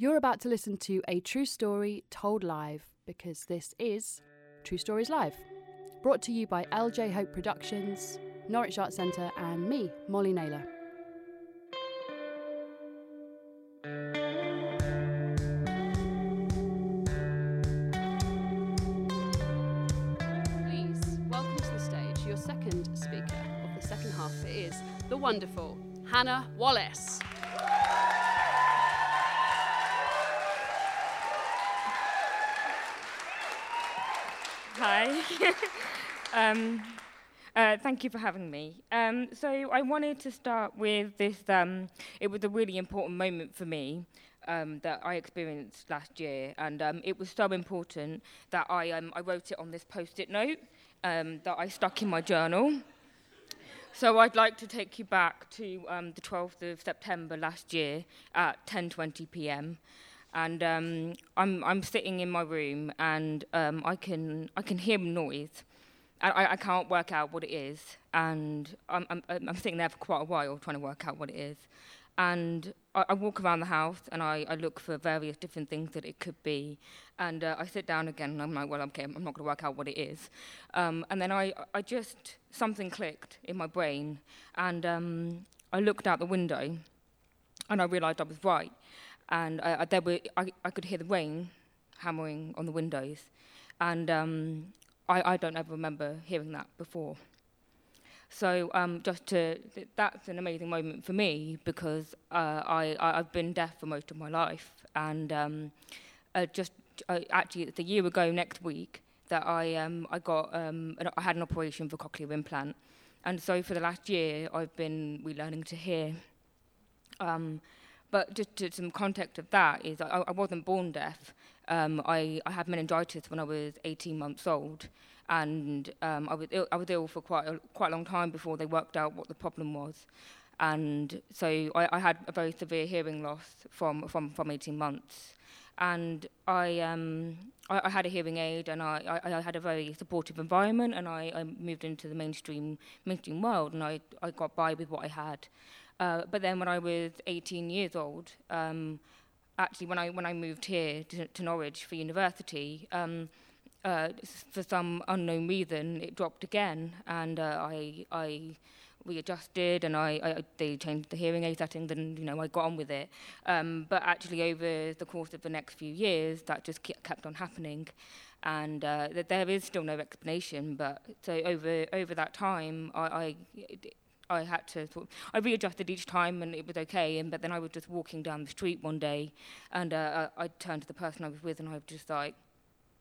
You're about to listen to a true story told live because this is True Stories Live. Brought to you by LJ Hope Productions, Norwich Arts Centre, and me, Molly Naylor. Please welcome to the stage your second speaker of the second half. It is the wonderful Hannah Wallace. Hi. um, uh, thank you for having me. Um, so I wanted to start with this. Um, it was a really important moment for me um, that I experienced last year, and um, it was so important that I, um, I wrote it on this post-it note um, that I stuck in my journal. So I'd like to take you back to um, the 12th of September last year at 10:20 p.m. And um, I'm I'm sitting in my room and um, I can I can hear noise. I, I can't work out what it is, and I'm, I'm, I'm sitting there for quite a while trying to work out what it is. And I, I walk around the house and I, I look for various different things that it could be. And uh, I sit down again and I'm like, well, okay, I'm not going to work out what it is. Um, and then I, I just, something clicked in my brain. And um, I looked out the window and I realized I was right. And there were, I, I could hear the rain hammering on the windows. And um, I, I don't ever remember hearing that before. So um, just to, th- that's an amazing moment for me because uh, I, I, I've been deaf for most of my life. And um, uh, just uh, actually, it's a year ago next week that I, um, I got, um, an, I had an operation for cochlear implant. And so for the last year, I've been relearning to hear. Um, but just to some context of that is I, I wasn't born deaf. Um, I, I had meningitis when I was 18 months old, and um, I, was Ill, I was ill for quite a, quite a long time before they worked out what the problem was. And so I, I had a very severe hearing loss from, from, from 18 months. And I, um, I, I had a hearing aid, and I, I, I had a very supportive environment, and I, I moved into the mainstream mainstream world, and I, I got by with what I had. Uh, but then when I was 18 years old, um, actually when I when I moved here to, to Norwich for university, um, uh, for some unknown reason it dropped again, and uh, I I readjusted and I, I they changed the hearing aid settings and you know I got on with it. Um, but actually over the course of the next few years, that just kept on happening. And uh, there is still no explanation, but so over over that time, I, I I had to sort of, I readjusted each time and it was okay. And but then I was just walking down the street one day, and uh, I, I turned to the person I was with, and I was just like,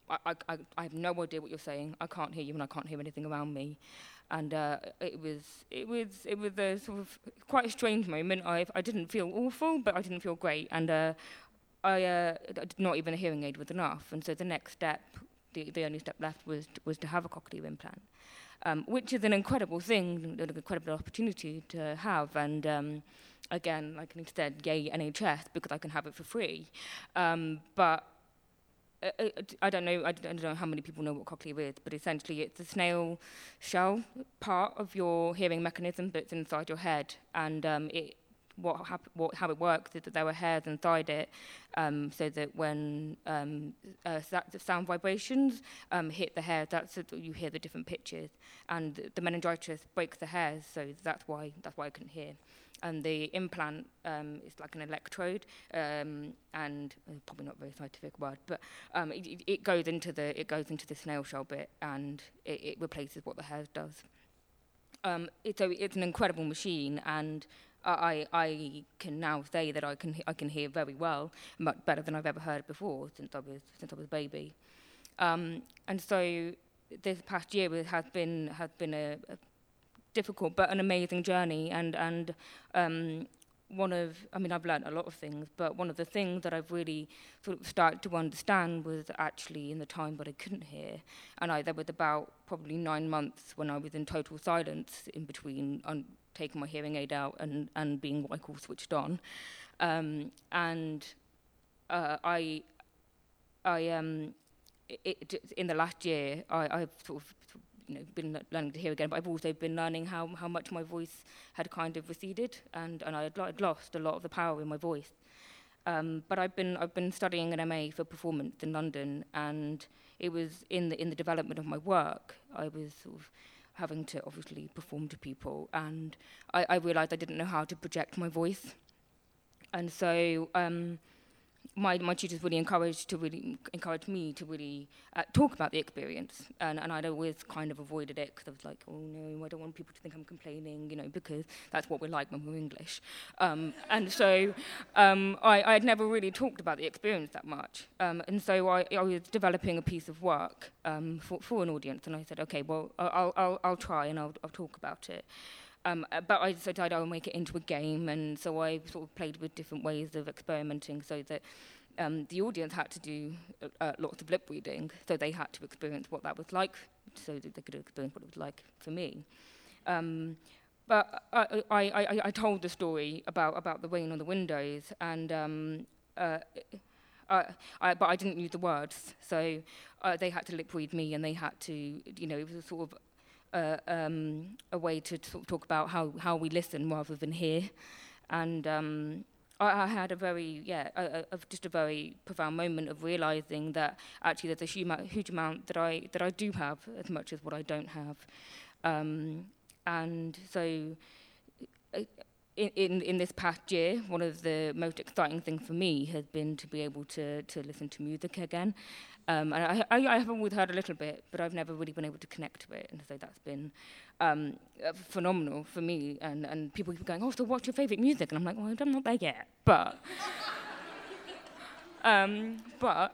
I, I, I have no idea what you're saying. I can't hear you, and I can't hear anything around me. And uh, it was it was it was a sort of quite a strange moment. I I didn't feel awful, but I didn't feel great, and uh, I uh, not even a hearing aid was enough. And so the next step, the the only step left was was to have a cochlear implant um, which is an incredible thing, an incredible opportunity to have. And um, again, like I said, yay NHS because I can have it for free. Um, but uh, uh, I don't know. I don't know how many people know what cochlear is, but essentially, it's a snail shell part of your hearing mechanism that's inside your head, and um, it what, hap- what how it works is that there are hairs inside it, um, so that when um, uh, sound vibrations um, hit the hair, that's a, you hear the different pitches, and the meningitis breaks the hairs, so that's why that's why I couldn't hear. And the implant um, is like an electrode, um, and uh, probably not a very scientific word, but um, it, it goes into the it goes into the snail shell bit, and it, it replaces what the hair does. Um, it, so it's an incredible machine, and I, I can now say that I can, I can hear very well, much better than I've ever heard before since I was, since I was a baby. Um, and so this past year has been, has been a, a difficult but an amazing journey. And, and um, one of, I mean, I've learned a lot of things, but one of the things that I've really sort of started to understand was actually in the time that I couldn't hear. And I, there was about probably nine months when I was in total silence in between un- taking my hearing aid out and, and being what I call switched on. Um, and uh, I, I um, it, it, in the last year, I, I've sort of you know, been learning to hear again, but I've also been learning how, how much my voice had kind of receded, and, and I had, I'd lost a lot of the power in my voice. Um, but I've been I've been studying an MA for performance in London, and it was in the in the development of my work. I was sort of having to obviously perform to people, and I, I realised I didn't know how to project my voice, and so. Um, my, my tutors really encouraged to really encourage me to really uh, talk about the experience, and, and I'd always kind of avoided it because I was like, oh no, I don't want people to think I'm complaining, you know, because that's what we're like when we're English. Um, and so um, I, I had never really talked about the experience that much, um, and so I, I was developing a piece of work um, for, for an audience, and I said, okay, well, I'll, I'll, I'll try and I'll, I'll talk about it. Um, uh, but I decided I would make it into a game, and so I sort of played with different ways of experimenting so that um, the audience had to do uh, uh, lots of lip reading, so they had to experience what that was like, so that they could experience what it was like for me. Um, but I, I, I, I told the story about, about the rain on the windows, and um, uh, uh, I, but I didn't use the words, so uh, they had to lip read me, and they had to, you know, it was a sort of um, a way to talk about how, how we listen rather than hear. And um, I, I had a very, yeah, a, a, just a very profound moment of realizing that actually there's a huge amount that I that I do have as much as what I don't have. Um, and so, uh, in, in this past year, one of the most exciting things for me has been to be able to to listen to music again, um, and I, I, I have always heard a little bit, but I've never really been able to connect to it. And so that's been um, uh, phenomenal for me. And, and people keep going, oh, so what's your favourite music? And I'm like, well, I'm not there yet. But, um, but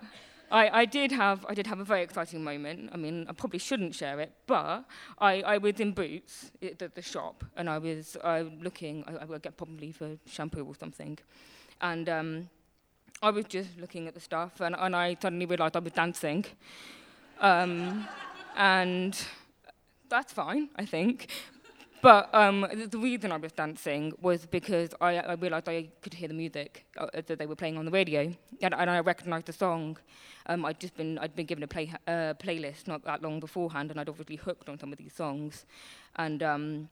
I, I, did have, I did have a very exciting moment. I mean, I probably shouldn't share it, but I, I was in Boots, at the, the shop, and I was looking, I, I would get probably for shampoo or something. And um, I was just looking at the stuff, and, and I suddenly realised I was dancing. Um, and that's fine, I think. But um, the reason I was dancing was because I, I realised I could hear the music uh, that they were playing on the radio, and, and I recognised the song. Um, I'd just been I'd been given a play, uh, playlist not that long beforehand, and I'd obviously hooked on some of these songs, and um,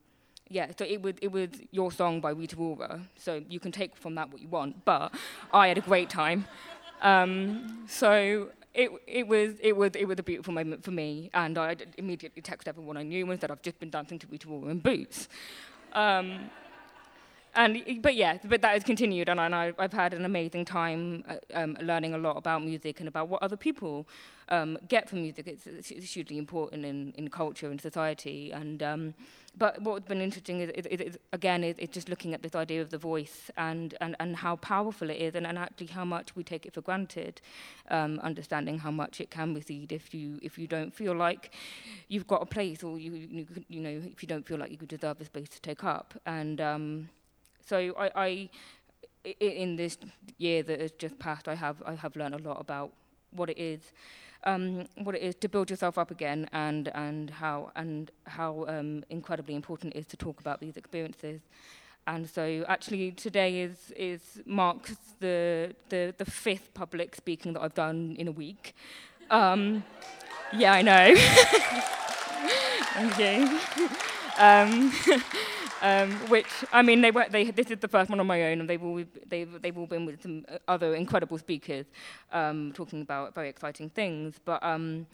yeah, so it was it was your song by Rita Ora. So you can take from that what you want, but I had a great time. Um, so it it was it was it was a beautiful moment for me, and I immediately texted everyone I knew and said I've just been dancing to Rita Ora in boots. Um, and but yeah, but that has continued, and, I, have had an amazing time uh, um, learning a lot about music and about what other people um, get from music. It's, it's hugely important in, in culture and society, and um, but what's been interesting is, is, is, again is, is just looking at this idea of the voice and, and, and how powerful it is and, and actually how much we take it for granted um, understanding how much it can recede if you if you don't feel like you've got a place or you you, you know if you don't feel like you could deserve a space to take up and um, so I, I in this year that has just passed I have I have learned a lot about what it is um, what it is to build yourself up again and, and how, and how um, incredibly important it is to talk about these experiences. And so actually today is, is marks the, the, the fifth public speaking that I've done in a week. Um, yeah, I know. Thank you. Um, um, which I mean, they were. They, this is the first one on my own, and they've all they've they've all been with some other incredible speakers, um, talking about very exciting things. But um,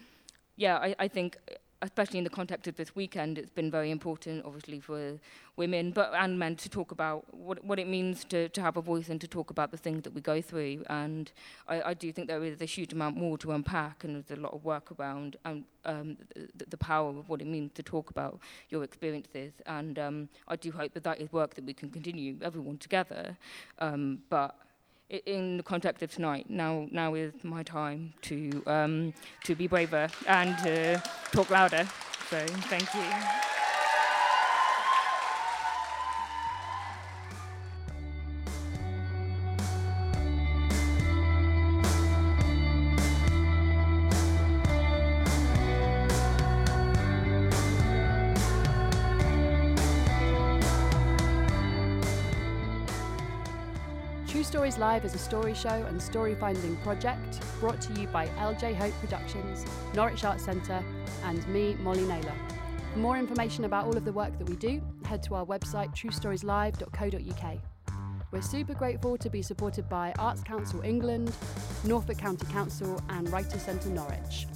yeah, I, I think especially in the context of this weekend, it's been very important, obviously, for women but and men to talk about what, what it means to, to have a voice and to talk about the things that we go through. And I, I do think there is a huge amount more to unpack, and there's a lot of work around and um, the, the power of what it means to talk about your experiences. And um, I do hope that that is work that we can continue, everyone together. Um, but in the context of tonight, now now is my time to um, to be braver and to talk louder. So thank you. Stories Live is a story show and story finding project brought to you by LJ Hope Productions, Norwich Arts Centre, and me, Molly Naylor. For more information about all of the work that we do, head to our website truestorieslive.co.uk. We're super grateful to be supported by Arts Council England, Norfolk County Council, and Writers Centre Norwich.